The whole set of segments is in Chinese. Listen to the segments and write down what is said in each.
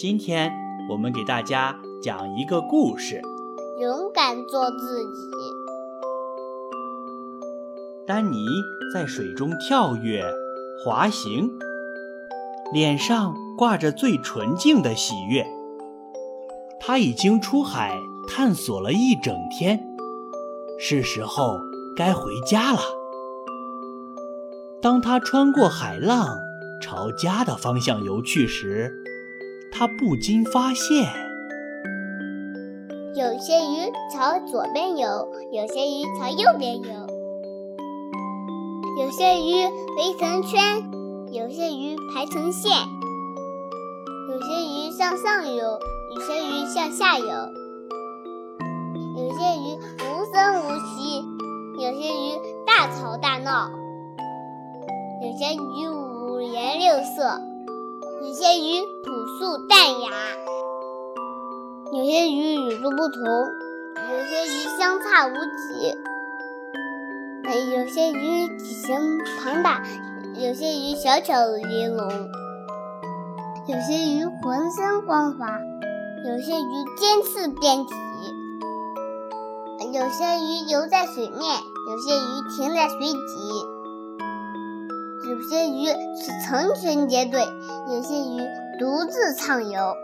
今天我们给大家讲一个故事：勇敢做自己。丹尼在水中跳跃、滑行，脸上挂着最纯净的喜悦。他已经出海探索了一整天，是时候该回家了。当他穿过海浪，朝家的方向游去时，他不禁发现，有些鱼朝左边游，有些鱼朝右边游，有些鱼围成圈，有些鱼排成线，有些鱼向上游，有些鱼向下游，有些鱼无声无息，有些鱼大吵大闹。有些鱼五颜六色，有些鱼朴素淡雅，有些鱼与众不同，有些鱼相差无几，有些鱼体型庞大，有些鱼小巧玲珑，有些鱼浑身光滑，有些鱼尖刺遍体，有些鱼游在水面，有些鱼停在水底。有些鱼是成群结队，有些鱼独自畅游，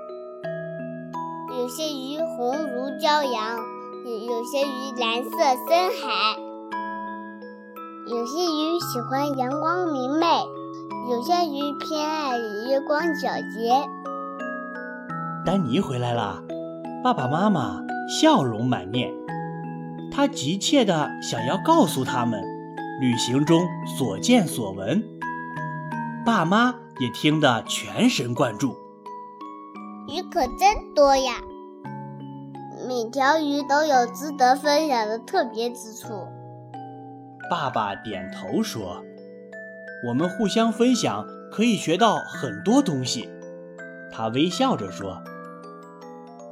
有些鱼红如骄阳，有有些鱼蓝色深海，有些鱼喜欢阳光明媚，有些鱼偏爱月光皎洁。丹尼回来了，爸爸妈妈笑容满面，他急切地想要告诉他们旅行中所见所闻。爸妈也听得全神贯注。鱼可真多呀，每条鱼都有值得分享的特别之处。爸爸点头说：“我们互相分享，可以学到很多东西。”他微笑着说：“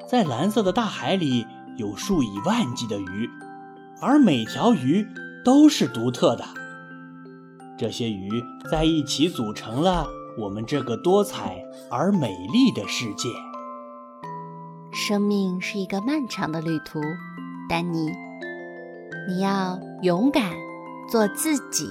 在蓝色的大海里，有数以万计的鱼，而每条鱼都是独特的。”这些鱼在一起组成了我们这个多彩而美丽的世界。生命是一个漫长的旅途，丹尼，你要勇敢做自己。